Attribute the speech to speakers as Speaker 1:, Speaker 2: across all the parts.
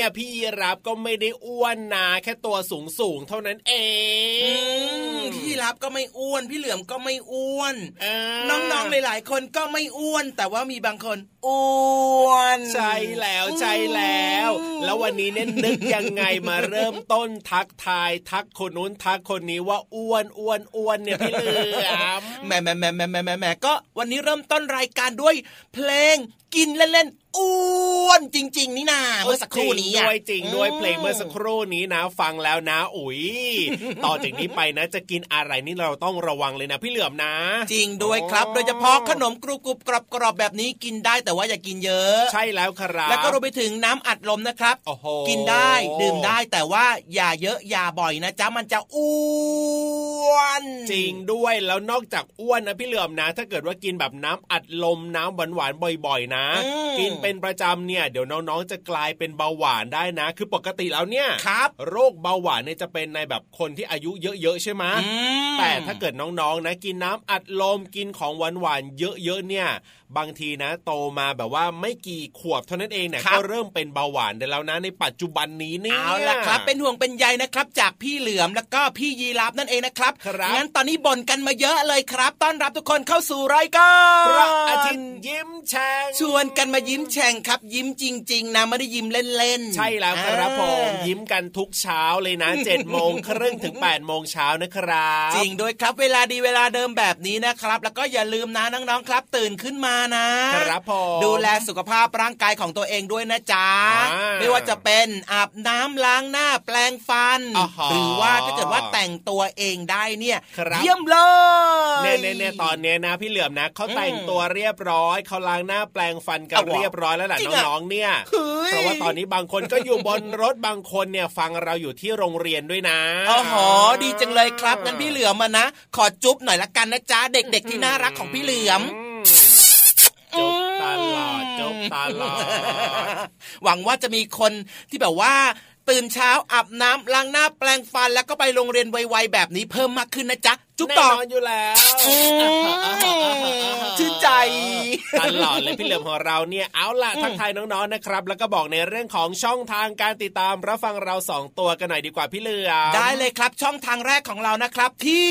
Speaker 1: เนี่ยพี่ยีรับก็ไม่ได้อ้วนนะแค่ตัวสูงสูงๆเท่านั้นเอ
Speaker 2: อื
Speaker 1: ง
Speaker 2: มพี่รับก็ไม่อ้วน พี่เหลือมก็ไม่อ้วน
Speaker 1: เออ
Speaker 2: น้องๆหลายๆคนก็ไม่อ้วน แต่ว่ามีบางคนอ้วน
Speaker 1: ใช่แล้วใช่แล้ว แล้ววันนี้เน้นนึกยังไงมาเริ่มต้นทักทายทักคนนู้นทักคนนี้ว่าอ้วนอ้วนอ้วนเนี่ยพี่เหลื่อม
Speaker 2: แหม่แหม่แหม่แหม่แหม่แหม่แหม่ก็วันนี้เริ่มต้นรายการด้วยเพลง กินเล่นๆอ้วนจริง ๆ นี่นาเมื่อสักครู่นี้
Speaker 1: จริง
Speaker 2: อะ
Speaker 1: ด้วยจริงด้วยเพลงเมื่อสักครู่นี้นะ ฟังแล้วนะอุ๋ยต่อจากนี้ไปนะ จะกินอะไรนี่เราต้องระวังเลยนะพี่เหลื่อมนะ
Speaker 2: จริงด้วยครับ โดยเฉพาะขนมกรุบกรุบกรอบกรอบแบบนี้กินได้แต่ว่าอย่ากินเยอะ
Speaker 1: ใช่แล้วครับ
Speaker 2: แล้วก็รวมไปถึงน้ำอัดลมนะครับ
Speaker 1: โอ้โห
Speaker 2: กินได้ดื่มได้แต่ว่าอย่าเยอะอย่าบ่อยนะจ๊ะมันจะอ้วน
Speaker 1: จริงด้วยแล้วนอกจากอ้วนนะพี่เหลื่อมนะ ถ้าเกิดว่ากินแบบน้ำอัดลมน้ำหวานๆบ่อย ๆ นะกินเป็นประจำเนี่ย เดี๋ยวน้องๆจะกลายเป็นเบาหวานได้นะ คือปกติแล้วเนี่ย
Speaker 2: ครับ
Speaker 1: โรคเบาหวานเนี่ยจะเป็นในแบบคนที่อายุเยอะๆใช่ไหม
Speaker 2: อืม
Speaker 1: แต่ถ้าเกิดน้องๆนะกินน้ำอัดลมกินของหวานๆเยอะๆเนี่ย บางทีนะโตมาแบบว่าไม่กี่ขวบเท่านั้นเองเนี่ย
Speaker 2: ครับ
Speaker 1: ก็เริ่มเป็นเบาหวานได้แล้วนะในปัจจุบันนี้เนี่ย
Speaker 2: เอาละครับ เป็นห่วงเป็นใยนะครับ จากพี่เหลือมแล้วก็พี่ยีราฟนั่นเองนะครับ
Speaker 1: ครับ
Speaker 2: งั้นตอนนี้บ่นกันมาเยอะเลยครับ ต้อนรับทุกคนเข้าสู่รายการ
Speaker 1: พระอาทิตย์ยิ้มแฉ่ง
Speaker 2: ชวนกันมายิ้มแฉ่งครับ ยิ้มจริง ๆ นะไม่ได้ยิ้มเล่นๆ
Speaker 1: ใช่แล้วครับผม
Speaker 2: อ่า
Speaker 1: ยิ้มกันทุกเช้าเลยนะเจ็ดโมงครึ่งถึง8ปดโมงเช้านะครับ
Speaker 2: จริงด้วยครับเวลาดีเวลาเดิมแบบนี้นะครับ แล้วก็อย่าลืมนะน้องๆครับ ตื่นขึ้นมานะครับ
Speaker 1: ผม
Speaker 2: ดูแลสุขภาพร่างกายของตัวเองด้วยนะจ๊ะ
Speaker 1: อ่า
Speaker 2: ไม่ว่าจะเป็นอาบน้ำล้างหน้าแปลงฟัน
Speaker 1: อ่าฮะ
Speaker 2: หรือว่าถ้าเกิดว่าแต่งตัวเองได้เนี่ย
Speaker 1: ครับ
Speaker 2: เยี่ยมเลย
Speaker 1: เน่เน่เน่ตอนเนี้ยนะพี่เหลือมนะเขาแต่งตัวเรียบร้อยเขาล้างหน้าแปลงฟันกัน
Speaker 2: เอาเหรอ
Speaker 1: เรียบร้อยแล้วแหละ
Speaker 2: จริงอะ
Speaker 1: น้องๆเนี่ย
Speaker 2: เฮ้ย
Speaker 1: เพราะว่าตอนนี้บางคนก็อยู่บนรถบางคนเนี่ยฟังเราอยู่ที่โรงเรียนด้วยนะ
Speaker 2: โอ้โหดีจังเลยครับงั้นพี่เหลือมมานะ ขอจุ๊บหน่อยละกันนะจ๊ะเด็ก ๆ ที่น่ารักของพี่เหลือม
Speaker 1: จุบตลอดจุบตลอด
Speaker 2: หวังว่าจะมีคนที่แบบว่า ตื่นเช้าอาบน้ำล้างหน้าแปลงฟันแล้วก็ไปโรงเรียนไวๆแบบนี้เพิ่มมากขึ้นนะจ๊ะจุ๊บ
Speaker 1: แน่
Speaker 2: ต่อน
Speaker 1: อนอยู่แล้ว
Speaker 2: ชื่นใจ
Speaker 1: ตลอดเลยพี่เหลือมของเราเนี่ยเอาล่ะทักทายน้องๆนะครับ แล้วก็บอกในเรื่องของช่องทางการติดตามรับฟังเราสองตัวกันหน่อยดีกว่าพี่เหลือม
Speaker 2: ได้เลยครับ ช่องทางแรกของเรานะครับที่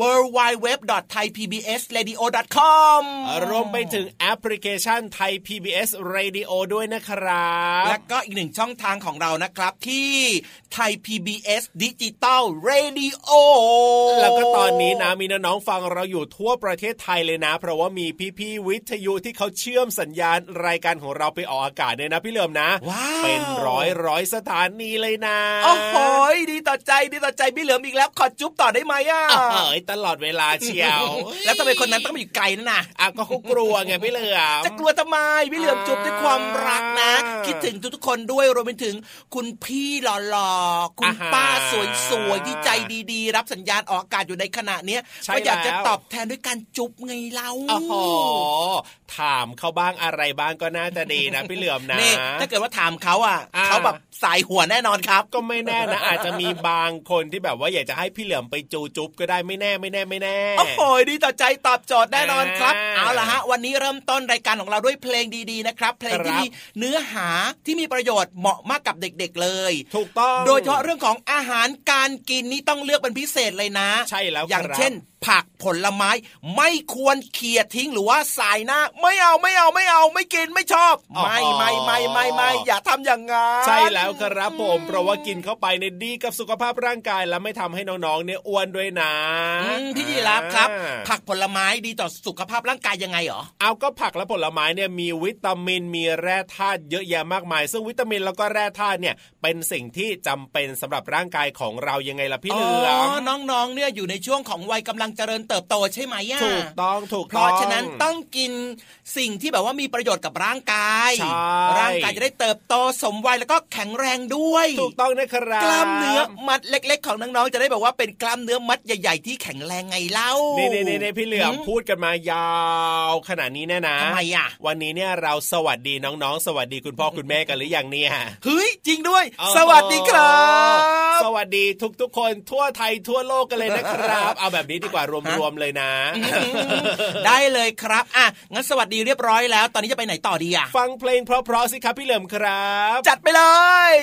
Speaker 2: w w w t h a i p b s r a d i o c o m
Speaker 1: รวมไปถึงแอปพลิเคชันไทย PBS Radio ด้วยนะครับ
Speaker 2: แล้วก็อีกหนึ่งช่องทางของเรานะครับที่ไทย PBS ดิจิตอลเรดิโอ
Speaker 1: แล้วก็ตอนนี้นะมีน้องๆฟังเราอยู่ทั่วประเทศไทยเลยนะ เพราะว่ามีพี่ๆวิทยุที่เขาเชื่อมสัญญาณรายการของเราไปออกอากาศเนี่ยนะพี่เหลิมนะ
Speaker 2: ว้าว
Speaker 1: เป็นร้อยร้อยสถานีเลยนะ
Speaker 2: โอ้โหดีต่อใจดีต่อใจพี่เหลือมอีกแล้วขอจุ๊บต่อได้ไหมอะ
Speaker 1: เอ้ยตลอดเวลาเชียว
Speaker 2: แล้วทำไมคนนั้นต้องมาอยู่ไกลนั่นน่ะ
Speaker 1: อะก็เขากลัวไงพี่เหลือม
Speaker 2: จะกลัวทำไมพี่เหลือมจุ๊บด้วยความรักนะ
Speaker 1: อ่า
Speaker 2: คิดถึงทุกๆคนด้วยรวมไปถึง คุณพี่หล่อๆคุณ
Speaker 1: อ่าฮะ
Speaker 2: ป้าสวยๆที่ใจดีๆ รับสัญญาณออกอากาศอยู่ในขณะเนี้ย
Speaker 1: ใช่
Speaker 2: ก็อยากจะ
Speaker 1: แล้ว
Speaker 2: ตอบแทนด้วยการจุ๊บไงเล่า
Speaker 1: โอ้โหถามเขาบ้างอะไรบ้างก็น่าจะดีนะพี่เหลือมนะ
Speaker 2: นี่ถ้าเกิดว่าถามเขาอะ
Speaker 1: อ่า
Speaker 2: เขาแบบสายหัวแน่นอนครับ
Speaker 1: ก็ไม่แน่นะอาจจะมีบางคนที่แบบว่าอยากจะให้พี่เหลือมไปจูจุ๊บก็ได้ไม่แน่ไม่แน่ไม่แน่
Speaker 2: โอ้โหดีต่อใจตอบโจทย์แน่นอนครับ
Speaker 1: อ่า
Speaker 2: เอาล่ะฮะ วันนี้เริ่มต้นรายการของเราด้วยเพลงดีๆนะครับ เพลงที่
Speaker 1: ครับ
Speaker 2: มีเนื้อหาที่มีประโยชน์เหมาะมากกับเด็กๆเลย
Speaker 1: ถูกต้อง
Speaker 2: โดยเฉพาะเรื่องของอาหารการกินนี่ต้องเลือกเป็นพิเศษเลยนะ
Speaker 1: ใช่แล้ว
Speaker 2: อย่าง
Speaker 1: ครับ
Speaker 2: เช่น ผักผลไม้ ไม่ควรเขี่ยทิ้งหรือว่าสายหน้า ไม่เอาไม่เอาไม่เอาไม่กินไม่ชอบ ไม่ไม่ไม่ไม่ไม่อย่าทำอย่างงั้น
Speaker 1: ใช่แล้วครับผมเพราะว่ากินเข้าไปในยดีกับสุขภาพร่างกายและไม่ทำให้น้องๆเนี่ยอ้วนด้วยนะ
Speaker 2: อืมพี่ยีรับครับ
Speaker 1: อ่า
Speaker 2: ผักผลไม้ดีต่อสุขภาพร่างกายยังไงเหรอ
Speaker 1: เอาก็ผักและผลไม้เนี่ยมีวิตามินมีแร่ธาตุเยอะแยะมากมาย ซึ่งวิตามินแล้วก็แร่ธาตุเนี่ยเป็นสิ่งที่จำเป็นสำหรับร่างกายของเรายังไงล่ะพี่เหลือม
Speaker 2: น้องๆเนี่ยอยู่ในช่วงของวัยกำลังเจริญเติบโตใช่ไหมอะ
Speaker 1: ถูกต้องถูก
Speaker 2: เพ
Speaker 1: ต้อง
Speaker 2: ราะฉะนั้นต้องกินสิ่งที่แบบว่ามีประโยชน์กับร่างกาย
Speaker 1: ใช่
Speaker 2: ร่างกายจะได้เติบโตสมวัยแล้วก็แข็งแรงด้วย
Speaker 1: ถูกต้องนะครับ
Speaker 2: กล้ามเนื้อมัดเล็ก ๆ ของน้องๆจะได้แบบว่าเป็นกล้ามเนื้อมัดใหญ่ ๆ ที่แข็งแรงไงเล่า
Speaker 1: นี่นี่นี่พี่เหลือมพูดกันมายาวขนาดนี้เนี่ยนะ
Speaker 2: ทำไมอะ
Speaker 1: วันนี้เนี่ยเราสวัสดีน้องๆ สวัสดีคุณพ่อคุณแม่กันหรือยังเนี่ย
Speaker 2: เฮ้ยจริงด้วย
Speaker 1: โอ้โห
Speaker 2: สวัสดีครับ
Speaker 1: สวัสดีทุกๆคนทั่วไทยทั่วโลกกันเลยนะครับ เอาแบบนี้ดีกว่ารวมๆเลยนะ
Speaker 2: ได้เลยครับอะงั้นสวัสดีเรียบร้อยแล้ว ตอนนี้จะไปไหนต่อดีอะ
Speaker 1: ฟังเพลงเพราะๆสิครับพี่เหลิมครับ
Speaker 2: จัดไปเลย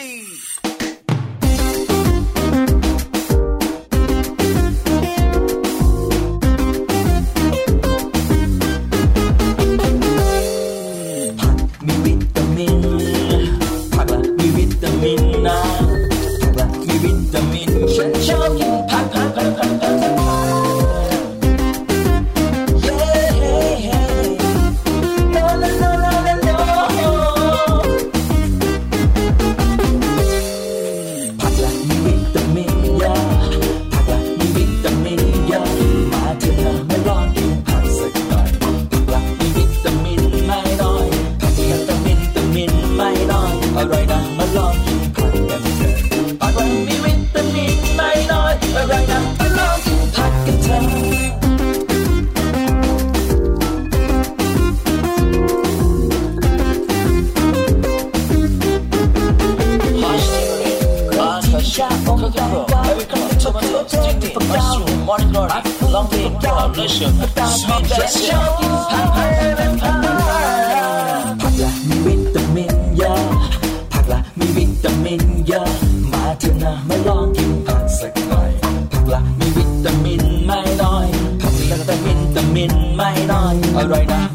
Speaker 3: ร่อยนะมาลองกินผักกันเถอะผักละมีวิ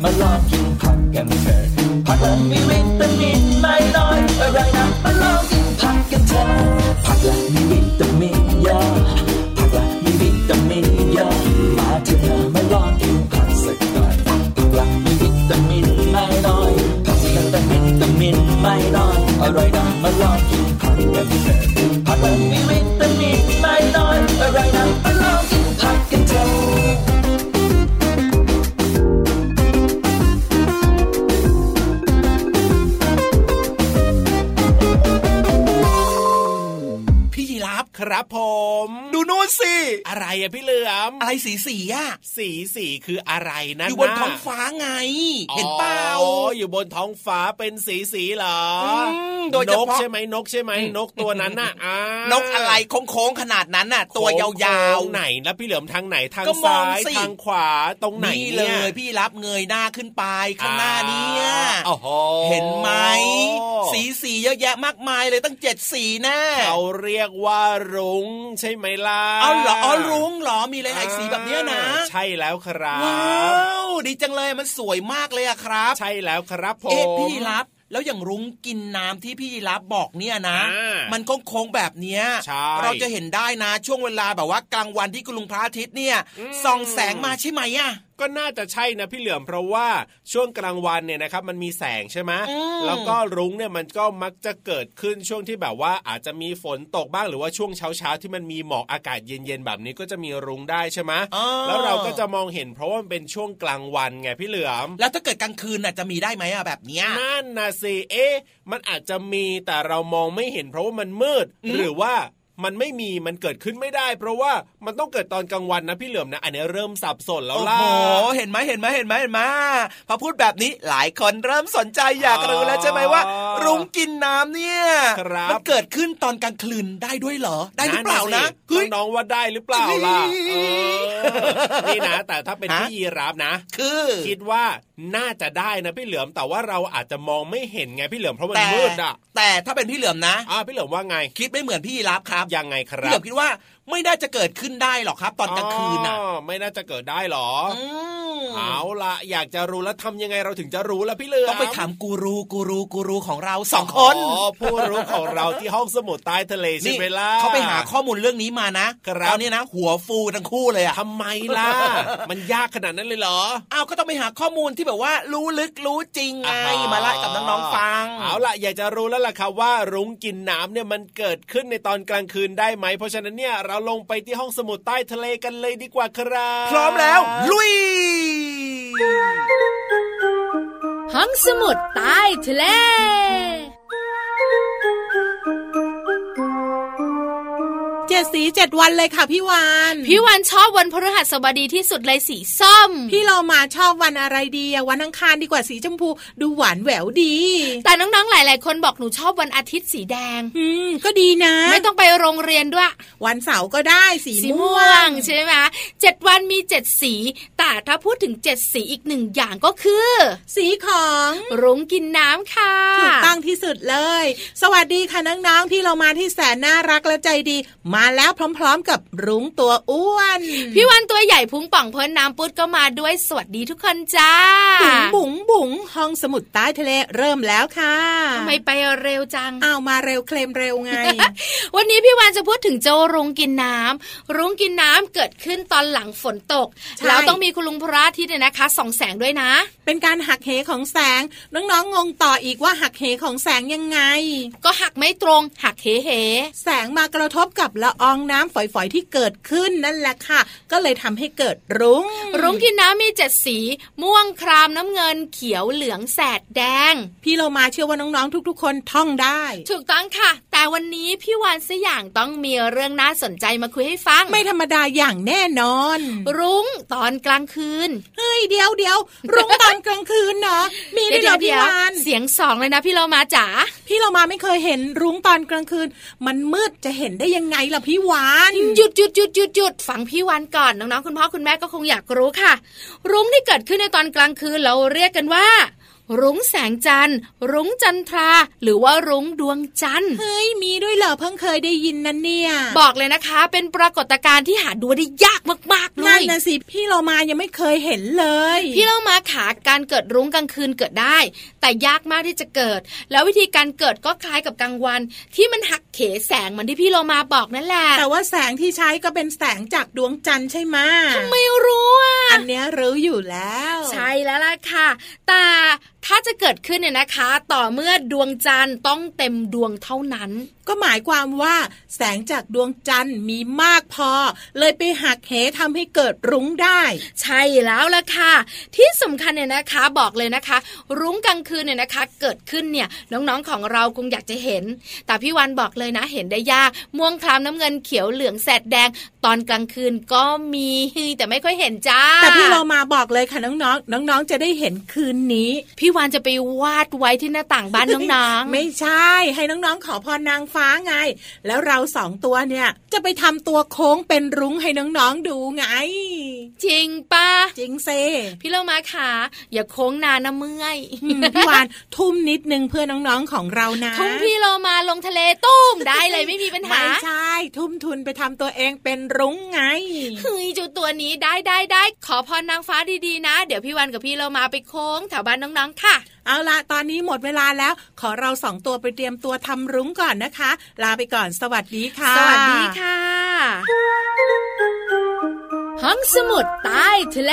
Speaker 3: มาลองกินผักกันเถอะผักละมีวิตามินไม่น้อยอร่อยนะมาลองกินผักกันเถอะผักละมีวิตามินเยอะผักละมีวิตามินเยอะมาเถอะนะมาลองกินผักสักหน่อยผักละมีวิตามินไม่น้อยผักละแต่วิตามินไม่น้อยอร่อยนะมาลองกินผักกันเถอะผักละมีวิ อะ
Speaker 1: ไรอะพี่เหลือม
Speaker 2: อะไรสีสีๆอะ
Speaker 1: สีสีคืออะไรนะ
Speaker 2: อยู่บนท้องฟ้าไง เห็นเปล่า
Speaker 1: อ๋ออยู่บนท้องฟ้าเป็นสีสีเหรออ
Speaker 2: มโดยเฉ
Speaker 1: นก
Speaker 2: พาะ
Speaker 1: ใช่ไหมนกใช่ไหมนกตัวนั้นน่ะอ่าน
Speaker 2: กอะไรโค้งๆขนาดนั้นน่ะ ตัวยาว
Speaker 1: โค้งๆไหนแล้วพี่เหลือมทางไหนทาง
Speaker 2: ก็มอง
Speaker 1: ซ้าย
Speaker 2: สิ
Speaker 1: ทางขวาตรง
Speaker 2: ๆ
Speaker 1: ไหน
Speaker 2: นี่เล
Speaker 1: เนี่ย
Speaker 2: ยพี่รับเงยหน้าขึ้นไปข้างหน้าเนี่ย
Speaker 1: โอ้โห
Speaker 2: เห็นไหมสีสีเยอะแยะมากมายเลยตั้งเจ็ดสีแน่
Speaker 1: เขาเรียกว่ารุ้งใช่ไหมล่ะ
Speaker 2: เอาเหรออ๋อรุ้งเหรอมีหลายๆสีแบบเนี้ยนะ
Speaker 1: ใช่แล้วครับ
Speaker 2: ว้าวดีจังเลยมันสวยมากเลยอะครับ
Speaker 1: ใช่แล้วครับผม
Speaker 2: เอ๊ะพี่รับแล้วอย่างรุ้งกินน้ำที่พี่รับบอกเนี่ยนะ
Speaker 1: อ่ามั
Speaker 2: มันโค้งๆแบบเนี้ย
Speaker 1: ใช่
Speaker 2: เราจะเห็นได้นะช่วงเวลาแบบว่ากลางวันที่คุณลุงพระอาทิตย์เนี่ยส่องแสงมาใช่ไหมอะ
Speaker 1: ก็น่าจะใช่นะพี่เหลือมเพราะว่าช่วงกลางวันเนี่ยนะครับมันมีแสงใช่ไหม
Speaker 2: อืม
Speaker 1: แล้วก็รุ้งเนี่ยมันก็มักจะเกิดขึ้นช่วงที่แบบว่าอาจจะมีฝนตกบ้างหรือว่าช่วงเช้าเช้าๆที่มันมีหมอกอากาศเย็นๆแบบนี้ก็จะมีรุ้งได้ใช่ไหม
Speaker 2: อ๋อ
Speaker 1: แล้วเราก็จะมองเห็นเพราะว่ามันเป็นช่วงกลางวันไงพี่เหลือม
Speaker 2: แล้วถ้าเกิดกลางคืนน่ะจะมีได้ไหมอะแบบเนี้ย
Speaker 1: นั่นนะสิเอ๊ะมันอาจจะมีแต่เรามองไม่เห็นเพราะว่ามันมืด
Speaker 2: อืม
Speaker 1: หรือว่า มันไม่มีมันเกิดขึ้นไม่ได้ เพราะว่ามันต้องเกิดตอนกลางวันนะพี่เหลือมนะ อันนี้เริ่มสับสนแล้ว
Speaker 2: โอ้
Speaker 1: ล่ะ
Speaker 2: โหเห็นไหมเห็นไหมเห็นไหมเห็นไหมพอพูดแบบนี้หลายคนเริ่มสนใจอยากรู้แล้วใช่ไหมว่า รุ้งกินน้ำเนี่ย
Speaker 1: ครับ
Speaker 2: มันเกิดขึ้นตอนกลางคืนได้ด้วยเหรอ ได้หรือเปล่านะ
Speaker 1: สิ
Speaker 2: เฮ้ย
Speaker 1: น้องๆว่าได้หรือเปล่าล่ะ
Speaker 2: เฮ้ย
Speaker 1: เออนี่นะ แต่ถ้าเป็น
Speaker 2: ฮะ
Speaker 1: พี่ยีราฟนะ
Speaker 2: คือ
Speaker 1: คิดว่าน่าจะได้นะพี่เหลือมแต่ว่าเราอาจจะมองไม่เห็นไงพี่เหลือมเพราะมัน
Speaker 2: แต่
Speaker 1: มืดอะ
Speaker 2: แต่ถ้าเป็นพี่เหลือมนะ
Speaker 1: อ่าพี่เหลือมว่าไง
Speaker 2: คิดไม่เหมือนพี่ยีรับครับ
Speaker 1: ยังไงค
Speaker 2: พี่
Speaker 1: รั
Speaker 2: เหลื
Speaker 1: บ
Speaker 2: อมคิดว่าไม่น่าจะเกิดขึ้นได้หรอกครับ ตอนกลางคืนน่ะ
Speaker 1: อ๋อไม่น่าจะเกิดได้หรอ
Speaker 2: ม
Speaker 1: เอาละอยากจะรู้แล้วทำยังไงเราถึงจะรู้แล้วพี่เหลือม
Speaker 2: ต้องไปถามกูรูกูรูกูรูของเราสองคน
Speaker 1: อ๋อผู้รู้ของเราที่ห้องสมุดใต้ทะเลใช่
Speaker 2: นี่
Speaker 1: ไหมล่ะ
Speaker 2: เขาไปหาข้อมูลเรื่องนี้มานะครับตอนนี้นะ หัวฟูทั้งคู่เลยอะ
Speaker 1: ทำไมล่ะ มันยากขนาดนั้นเลยเหรอ
Speaker 2: อ้าวก็ต้องไปหาข้อมูลที่แบบว่ารู้ลึกรู้จริงไง
Speaker 1: อ่าฮะ
Speaker 2: มาไล่าให้กับน้องๆฟัง
Speaker 1: เอาล่ะอยากจะรู้แล้วล่ะครับว่ารุ้งกินน้ำเนี่ยมันเกิดขึ้นในตอนกลางคืนได้ไหมเพราะฉะนั้นเนี่ยเราลงไปที่ห้องสมุดใต้ทะเลกันเลยดีกว่าครับ
Speaker 2: พร้อมแล้ว ลุย
Speaker 4: ห้องสมุดใต้ทะเล
Speaker 5: สีเจ็ดวันเลยค่ะพี่วาน
Speaker 4: พี่วันชอบวันพฤหัสบดีที่สุดเลยสีส้ม
Speaker 5: พี่เรามาชอบวันอะไรดีอะวันอังคารดีกว่าสีชมพูดูหวานแหววดี
Speaker 4: แต่น้องๆหลาย ๆ คนบอกหนูชอบวันอาทิตย์สีแดง
Speaker 5: อืมก็ดีนะ
Speaker 4: ไม่ต้องไปโรงเรียนด้วย
Speaker 5: วันเสาร์ก็ได้สี
Speaker 4: สี
Speaker 5: ม่
Speaker 4: ม่
Speaker 5: ว
Speaker 4: ว
Speaker 5: ง
Speaker 4: งใช่ไหมเจ็ดวันมีเจ็ดสีแต่ถ้าพูดถึงเจ็ดสีอีกหนึ่งอย่างก็คือ
Speaker 5: สีของ
Speaker 4: รุ้งกินน้ำค่ะ
Speaker 5: ถูกต้องที่สุดเลย สวัสดีค่ะน้องๆพี่เรามาที่แสนน่ารักและใจดีมาแล้วพร้อม ๆ กับรุ้งตัวอ้วน
Speaker 4: พี่วันตัวใหญ่พุงป่องเพิ่นน้ำปุดก็มาด้วยสวัสดีทุกคนจ้า
Speaker 5: บุ๋งบุ๋งบุ๋งห้องสมุดใต้ทะเลเริ่มแล้วค่ะ
Speaker 4: ทำไมไปเร็วจัง
Speaker 5: อ้าวมาเร็วเคลมเร็วไง
Speaker 4: วันนี้พี่วานจะพูดถึงเจ้ารุ้งกินน้ำรุ้งกินน้ำเกิดขึ้นตอนหลังฝนตก
Speaker 5: ใช่
Speaker 4: แล้วต้องมีคุณลุงพระอาทิตย์เนี่ยนะคะส่องแสงด้วยนะ
Speaker 5: เป็นการหักเหของแสงน้องๆงงต่ออีกว่าหักเหของแสงยังไง
Speaker 4: ก็หักไม่ตรงหักเหเห
Speaker 5: แสงมากระทบกับละอองน้ำฝอยๆที่เกิดขึ้นนั่นแหละค่ะ ก็เลยทำให้เกิดรุ้ง
Speaker 4: รุ้งกินน้ำมีเจ็ดสี ม่วงครามน้ำเงินเขียวเหลืองแสดแดง
Speaker 5: พี่เรามาเชื่อว่าน้องๆทุก ๆ คนท่องได้
Speaker 4: ถูกต้องค่ะ แต่วันนี้พี่วานสยางต้องมีเรื่องน่าสนใจมาคุยให้ฟัง
Speaker 5: ไม่ธรรมดาอย่างแน่นอน
Speaker 4: รุ้งตอนกลางคืน
Speaker 5: เฮ้ยเดี๋ยวเดี๋ยวรุ้งตอนกลางคืนเนาะมีด้วยเหรอพี่
Speaker 4: เดี๋ยว
Speaker 5: วาน
Speaker 4: เสียงสองเลยนะพี่เรามาจ๋า
Speaker 5: พี่เรามาไม่เคยเห็นรุ้งตอนกลางคืน มันมืดจะเห็นได้ยังไงล่ะพี่วาน
Speaker 4: หยุดหยุดหยุดหยุดหยุดฟังพี่วันก่อนน้องๆคุณพ่อคุณแม่ก็คงอยากรู้ค่ะ รุ้งที่เกิดขึ้นในตอนกลางคืนเราเรียกกันว่า รุ้งแสงจันทร์ รุ้งจันทรา หรือว่ารุ้งดวงจันทร์
Speaker 5: เฮ้ย มีด้วยเหรอเพิ่งเคยได้ยินนั่นเนี่ย
Speaker 4: บอกเลยนะคะ เป็นปรากฏการณ์ที่หาดูได้ยากมากๆเล
Speaker 5: นั่น
Speaker 4: ย
Speaker 5: นะสิ พี่เรามายังไม่เคยเห็นเลย
Speaker 4: พี่เล่ามาขาการเกิดรุ้งกลางคืนเกิดได้ แต่ยากมากที่จะเกิด แล้ววิธีการเกิดก็คล้ายกับกลางวัน ที่มันหักเขแสงเหมือนที่พี่โลมาบอกนั่นแหละ
Speaker 5: แต่ว่าแสงที่ใช้ก็เป็นแสงจากดวงจันทร์ใช่ไหม
Speaker 4: ไม่รู้อะ
Speaker 5: อันเนี้ยรู้อยู่แล้ว
Speaker 4: ใช่แล้วล่ะค่ะ แต่ถ้าจะเกิดขึ้นเนี่ยนะคะ ต่อเมื่อดวงจันทร์ต้องเต็มดวงเท่านั้น
Speaker 5: ก็หมายความว่า แสงจากดวงจันทร์มีมากพอ เลยไปหักเหทำให้เกิดรุ้งได้
Speaker 4: ใช่แล้วล่ะค่ะ ที่สำคัญเนี่ยนะคะบอกเลยนะคะ รุ้งกลางคืนเนี่ยนะคะ เกิดขึ้นเนี่ยน้องๆของเราคงอยากจะเห็น แต่พี่วันบอกเลยนะเห็นได้ยากม่วงคล้ำน้ำเงินเขียวเหลืองแสดแดง ตอนกลางคืนก็มีแต่ไม่ค่อยเห็นจ้า
Speaker 5: แต่พี่เรามาบอกเลยค่ะน้องๆน้องๆจะได้เห็นคืนนี้
Speaker 4: พี่วานจะไปวาดไว้ที่หน้าต่างบ้านน้องๆ
Speaker 5: ไม่ใช่ ให้น้องๆ ขอพรนางฟ้าไง แล้วเราสองตัวเนี่ยจะไปทำตัวโค้งเป็นรุ้งให้น้องๆ ดูไง
Speaker 4: จริงปะ
Speaker 5: จริงเซ
Speaker 4: พี่เรามาค่ะ อย่าโค้งนานนะเมื่อย
Speaker 5: อืมพี่วานทุ่มนิดนึงเพื่อน้องๆ ของเรานะ
Speaker 4: ทุ่งพี่เรามาลงทะเลตุ้มได้เลยไม่มีปัญหา
Speaker 5: ไม่ใช่ ทุ่มทุนไปทำตัวเองเป็นรุ้งไง
Speaker 4: เฮ้ยเจ้าตัวนี้ได้ได้ได้ขอพรนางฟ้าดีๆนะ เดี๋ยวพี่วันกับพี่เรามาไปโค้งแถวบ้านน้องๆค่ะ
Speaker 5: เอาละตอนนี้หมดเวลาแล้ว ขอเราสองตัวไปเตรียมตัวทำรุ้งก่อนนะคะ ลาไปก่อนสวัสดีค่ะ
Speaker 4: สวัสดีค่ะ ห้องสมุดใต้ทะเล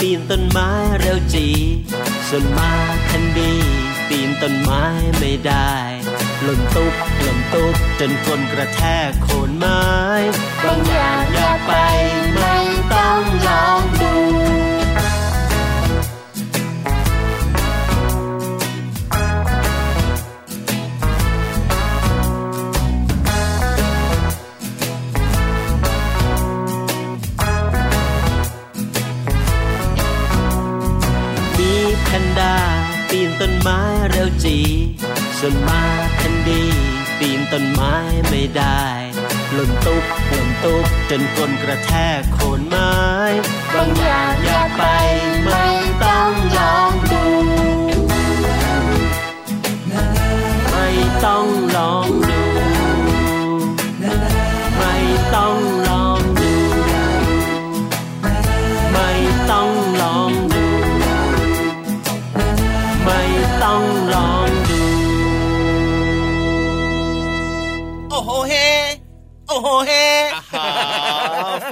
Speaker 6: ปีนต้นไม้เร็วจี ส่วนมาแพนดี ปีนต้นไม้ไม่ได้หล่นตุ๊บหล่นตุ๊บจนก้นกระแทกโคนไม้ บางอย่างอยากไปไม่ต้องลอง ตุกจนก้นกระแทกโคนไม้ บางอย่าง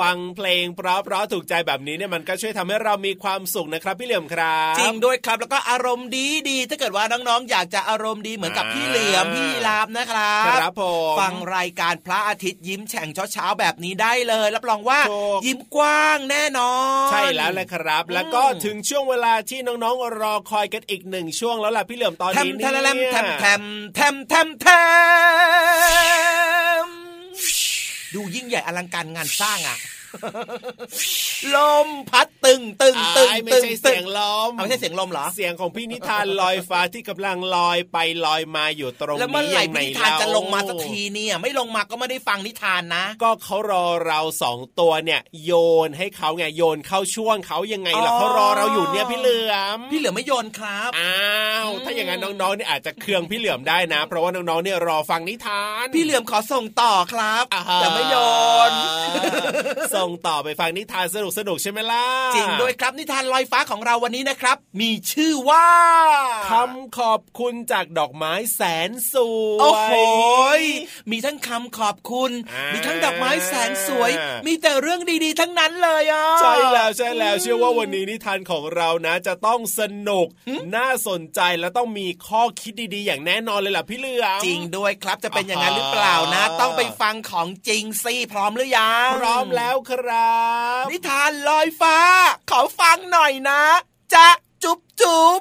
Speaker 1: ฟังเพลงเพราะๆถูกใจแบบนี้เนี่ยมันก็ช่วยทำให้เรามีความสุขนะครับพี่เหลี่ยมครับ
Speaker 2: จริงด้วยครับแล้วก็อารมณ์ดีดีถ้าเกิดว่าน้องๆ อยากจะอารมณ์ดีเหมือนกับพี่เหลือมพี่ลาบนะครับ
Speaker 1: ครับผม
Speaker 2: ฟังรายการพระอาทิตย์ยิ้มแฉ่งเช้าๆแบบนี้ได้เลย รับรองว่า
Speaker 1: ถูก
Speaker 2: ยิ้มกว้างแน่นอน
Speaker 1: ใช่แล้วแหละครับ แล้วก็ถึงช่วงเวลาที่น้องๆรอคอยกันอีกหนึ่งช่วงแล้วล่ะพี่เหลี่ยมตอน
Speaker 2: แทม
Speaker 1: นี้
Speaker 2: แท
Speaker 1: เนี่ย
Speaker 2: มแทมแทมแทมแทมแทมดูยิ่งใหญ่อลังการงานสร้างอะ ลมพัดตึงตึงตึง
Speaker 1: อ้ายไม่
Speaker 2: ตึง
Speaker 1: ใช่
Speaker 2: ตึ
Speaker 1: เสีย
Speaker 2: ง
Speaker 1: งลม
Speaker 2: เอาไม่ใช่เสียงลมเหรอ
Speaker 1: เสียงของพี่นิทานลอยฟ้าที่กำลังลอยไปลอยมาอยู่ตรงนี้
Speaker 2: แล้วเมื่อไหร่
Speaker 1: ยัง
Speaker 2: พี่
Speaker 1: ง
Speaker 2: นิทานจะ
Speaker 1: เล
Speaker 2: งมาสักทีเนี่ย ไม่ลงมาก็ไม่ได้ฟังนิทานนะ
Speaker 1: ก็เขารอเราสองตัวเนี่ย โยนให้เขาไงโยนเข้าช่วงเขายังไงล่ะ
Speaker 2: อ๋อ
Speaker 1: เขารอเราอยู่เนี่ยพี่เหลือม
Speaker 2: พี่เหลือไม่โยนครับ
Speaker 1: อ้าวถ้าอย่างนั้นน้องๆเนี่ยอาจจะเคืองพี่เหลือมได้นะ เพราะว่าน้องๆเนี่ยรอฟังนิทาน
Speaker 2: พี่เหลือมขอส่งต่อครับ
Speaker 1: อ่าฮะ
Speaker 2: แต่ไม่โยน
Speaker 1: ส่งต่อไปฟังนิทานสนุกสนุกๆใช่ไหมล่ะ
Speaker 2: จริงด้วยครับนิทานลอยฟ้าของเราวันนี้นะครับ มีชื่อว่า
Speaker 1: คำขอบคุณจากดอกไม้แสนสวย
Speaker 2: โอ้โหยมีทั้งคำขอบคุณ
Speaker 1: อ่ามี
Speaker 2: มีทั้งดอกไม้แสนสวย มีแต่เรื่องดีๆ ทั้งนั้นเลยอะ
Speaker 1: ใช่แล้วใช่แล้วเชื่อว่าวันนี้นิทานของเรานะ จะต้องสนุกน่าสนใจและต้องมีข้อคิดดีๆ อย่างแน่นอนเลยล่ะพี่เหลือม
Speaker 2: จริงด้วยครับจะเป็นอย่างนั้น
Speaker 1: อ่า
Speaker 2: หรือเปล่านะ ต้องไปฟังของจริงสิพร้อมหรือยัง
Speaker 1: พร้อมแล้วครับ
Speaker 2: นิทานลอยฟ้า ขอฟังหน่อยนะจะจุ๊บจุ๊บ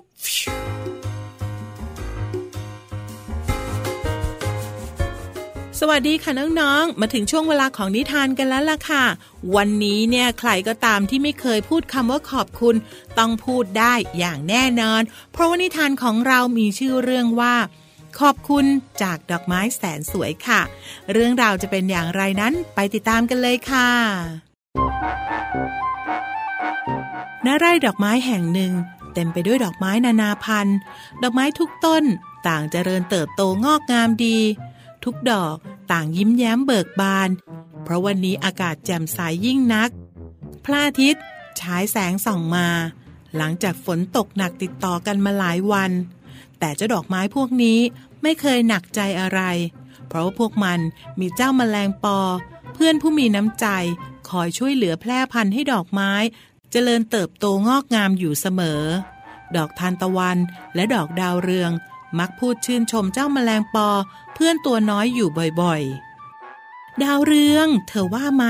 Speaker 5: สวัสดีค่ะน้องๆ มาถึงช่วงเวลาของนิทานกันแล้วล่ะค่ะ วันนี้เนี่ยใครก็ตามที่ไม่เคยพูดคำว่าขอบคุณ ต้องพูดได้อย่างแน่นอน เพราะว่านิทานของเรามีชื่อเรื่องว่า ขอบคุณจากดอกไม้แสนสวยค่ะ เรื่องราวจะเป็นอย่างไรนั้นไปติดตามกันเลยค่ะณไร่ดอกไม้แห่งหนึ่ง เต็มไปด้วยดอกไม้นานาพันธุ์ ดอกไม้ทุกต้นต่างเจริญเติบโตงอกงามดี ทุกดอกต่างยิ้มแย้มเบิกบาน เพราะวันนี้อากาศแจ่มใสยยิ่งนัก พระอาทิตย์ฉายแสงส่องมา หลังจากฝนตกหนักติดต่อกันมาหลายวัน แต่เจ้าดอกไม้พวกนี้ ไม่เคยหนักใจอะไร เพราะว่าพวกมันมีเจ้าแมลงปอ เพื่อนผู้มีน้ำใจ คอยช่วยเหลือแพร่พันธุ์ให้ดอกไม้เจริญเติบโตงอกงามอยู่เสมอ ดอกทานตะวันและดอกดาวเรือง มักพูดชื่นชมเจ้าแมลงปอ เพื่อนตัวน้อยอยู่บ่อยๆ ดาวเรือง เธอว่าไหม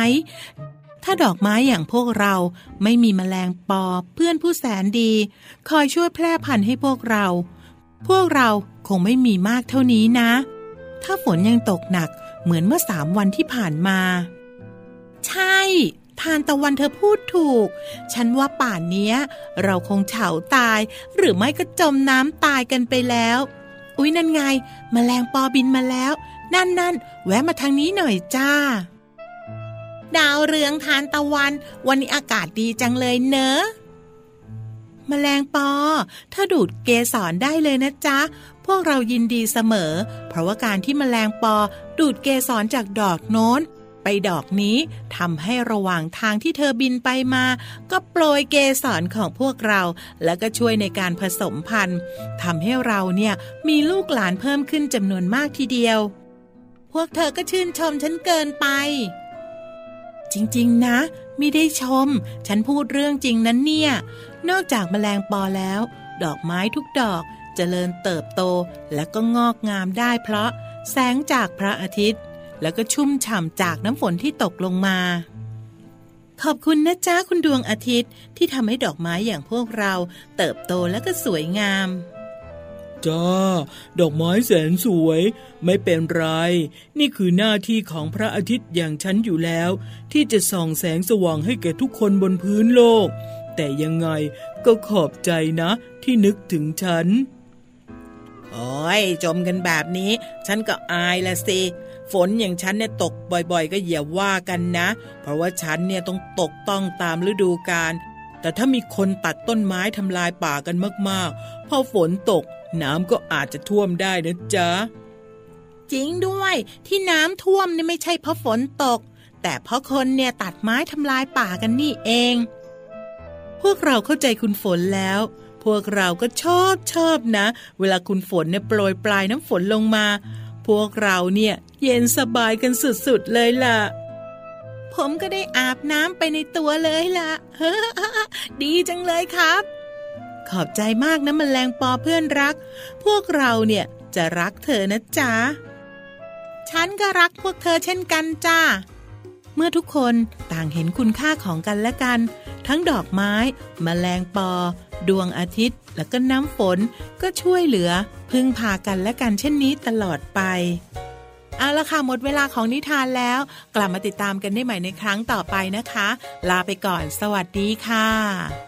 Speaker 5: ถ้าดอกไม้อย่างพวกเราไม่มีแมลงปอเพื่อนผู้แสนดี คอยช่วยแพร่พันธุ์ให้พวกเรา พวกเราคงไม่มีมากเท่านี้นะ ถ้าฝนยังตกหนักเหมือนเมื่อสามวันที่ผ่านมา ใช่ ทานตะวันเธอพูดถูก ฉันว่าป่านเนี้ยเราคงเฉาตาย หรือไม่ก็จมน้ำตายกันไปแล้ว อุ๊ย นั่นไงมแมลงปอบินมาแล้ว นั่นนั่นแวะมาทางนี้หน่อยจ้า ดาวเรืองทานตะวัน วันนี้อากาศดีจังเลยเนอะ แมลงปอ ถ้าดูดเกสรได้เลยนะจ๊ะ พวกเรายินดีเสมอ เพราะว่าการที่แมลงปอ ดูดเกสรจากดอกโน้น ไปดอกนี้ทำให้ระหว่างทางที่เธอบินไปมา ก็โปรยเกสรของพวกเรา แล้วก็ช่วยในการผสมพันธุ์ทำให้เราเนี่ยมีลูกหลานเพิ่มขึ้นจำนวนมากทีเดียว พวกเธอก็ชื่นชมฉันเกินไป จริง ๆ นะ ไม่ได้ชม ฉันพูดเรื่องจริงนั้นเนี่ย นอกจากแมลงปอแล้ว ดอกไม้ทุกดอกจเจริญเติบโตและก็งอกงามได้เพราะแสงจากพระอาทิตย์ แล้วก็ชุ่มฉ่ำจากน้ำฝนที่ตกลงมา ขอบคุณนะจ๊ะคุณดวงอาทิตย์ที่ทำให้ดอกไม้อย่างพวกเราเติบโตและก็สวยงาม
Speaker 7: จ้า ดอกไม้แสนสวย ไม่เป็นไร นี่คือหน้าที่ของพระอาทิตย์อย่างฉันอยู่แล้ว ที่จะส่องแสงสว่างให้แก่ทุกคนบนพื้นโลก แต่ยังไงก็ขอบใจนะ ที่นึกถึงฉัน
Speaker 5: โอ้ยจมกันแบบนี้ ฉันก็อายละสิฝนอย่างฉันเนี่ยตกบ่อยๆ ก็อย่าว่ากันนะ เพราะว่าฉันเนี่ยต้องตกต้องตามฤดูกาลแต่ถ้ามีคนตัดต้นไม้ทำลายป่ากันมากๆ พอฝนตก น้ำก็อาจจะท่วมได้นะจ๊ะ จริงด้วยที่น้ำท่วมนี่ไม่ใช่เพราะฝนตก แต่เพราะคนเนี่ยตัดไม้ทำลายป่ากันนี่เอง พวกเราเข้าใจคุณฝนแล้ว พวกเราก็ชอบชอบนะ เวลาคุณฝนเนี่ยโปรยปลายน้ำฝนลงมา พวกเราเนี่ยเย็นสบายกันสุดๆเลยล่ะผมก็ได้อาบน้ำไปในตัวเลยล่ะ ดีจังเลยครับ ขอบใจมากนะมแมลงปอเพื่อนรัก พวกเราเนี่ยจะรักเธอนะจ๊ะ ฉันก็รักพวกเธอเช่นกันจ้า เมื่อทุกคนต่างเห็นคุณค่าของกันและกัน ทั้งดอกไม้มแมลงปอ ดวงอาทิตย์ และก็น้ำฝนก็ช่วยเหลือ พึ่งพากันและกันเช่นนี้ตลอดไป
Speaker 8: เอาละค่ะหมดเวลาของนิทานแล้ว กลับมาติดตามกันได้ใหม่ในครั้งต่อไปนะคะ ลาไปก่อน สวัสดีค่ะ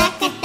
Speaker 9: Back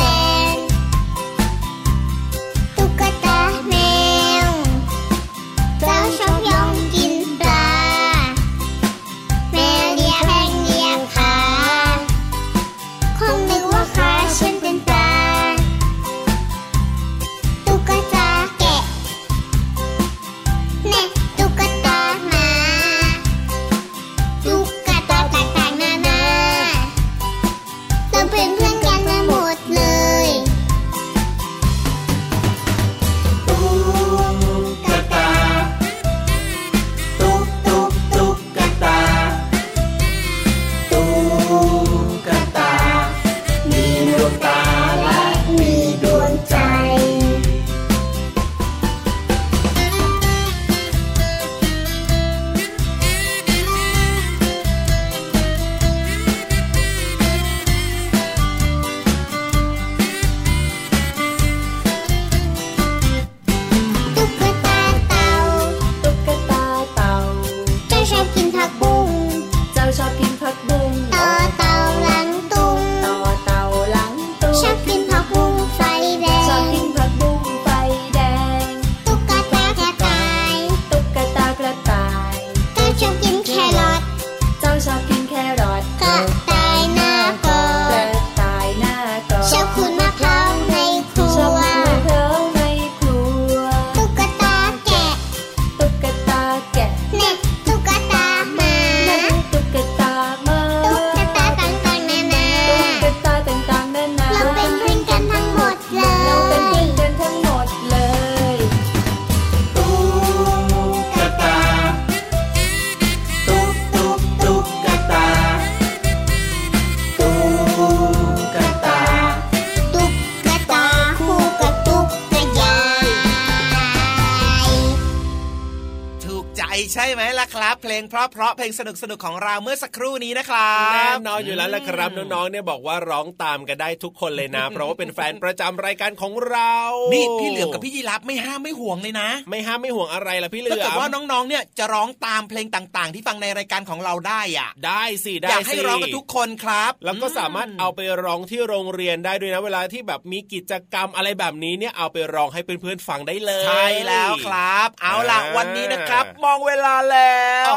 Speaker 9: เพ
Speaker 10: ลง
Speaker 9: เพราะเพราะเพล
Speaker 11: ง
Speaker 2: สนุกสนุกของเราเมื่อสักครู่นี้นะครับ
Speaker 1: แน่นอนอยู่แล้วละครับน้องๆเนี่ยบอกว่าร้องตามกันได้ทุกคนเลยนะ เพราะว่าเป็นแฟนประจำรายการของเรา
Speaker 2: นี่พี่เหลือมกับพี่ยีรับไม่ห้ามไม่ห่วงเลยนะ
Speaker 1: ไม่ห้ามไม่ห่วงอะไรล่ะพี่เหลือม
Speaker 2: ถ้าเกิดว่าน้องๆเนี่ยจะร้องตามเพลงต่างๆ ที่ฟังในรายการของเราได้อะ
Speaker 1: ได้สิได้สิ
Speaker 2: อยากให้ร้องกับทุกคนครับ
Speaker 1: แล้วก็สามารถเอาไปร้องที่โรงเรียนได้ด้วยนะ เวลาที่แบบมีกิจกรรมอะไรแบบนี้เนี่ยเอาไปร้องให้เพื่อนๆฟังได้เลย
Speaker 2: ใช่แล้วครับ เอาล่ะวันนี้นะครับ มองเวลาแล้ว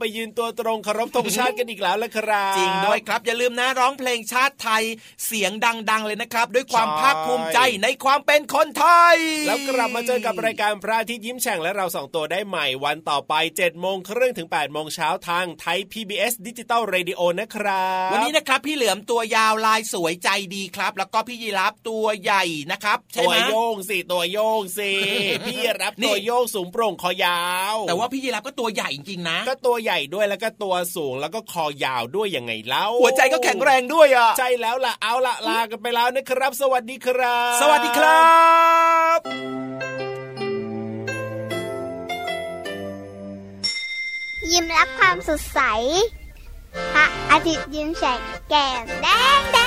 Speaker 1: ไปยืนตัวตรงเคารพธงชาติกันอีกแล้วละครับ
Speaker 2: จริงด้วยครับ อย่าลืมนะร้องเพลงชาติไทยเสียงดังๆเลยนะครับ ด้วยความ
Speaker 1: ใช่
Speaker 2: ภาคภูมิใจในความเป็นคนไทย
Speaker 1: แล้วกลับมาเจอกับรายการพระอาทิตย์ยิ้มแฉ่งและเราสองตัวได้ใหม่วันต่อไปเจ็ดโมงครึ่งถึงแปดโมงเช้าทางไทย PBS ดิจิตอลเรดิโอนะครับ
Speaker 2: วันนี้นะครับพี่เหลือมตัวยาวลายสวยใจดีครับ แล้วก็พี่ยีรับตัวใหญ่นะครับใช่
Speaker 1: ตัว
Speaker 2: ไหม
Speaker 1: โยงสิตัวโยงสิพี่รับ
Speaker 2: นี่
Speaker 1: ตัวโยงสูงโปร่งคอยาว
Speaker 2: แต่ว่าพี่ยีรับก็ตัวใหญ่จริงๆนะ
Speaker 1: ก็ตัวใหญ่ด้วยแล้วก็ตัวสูงแล้วก็คอยาวด้วยยังไงเล่า
Speaker 2: หัวใจก็แข็งแรงด้วยอะ
Speaker 1: ใช่แล้วล่ะเอาล่ะลากันไปแล้วนะครับ สวัสดีครับ
Speaker 2: สวัสดีครับ
Speaker 12: ยิ้มรับความสดใส พระอาทิตย์ยิ้มแฉกแก้มแดงแด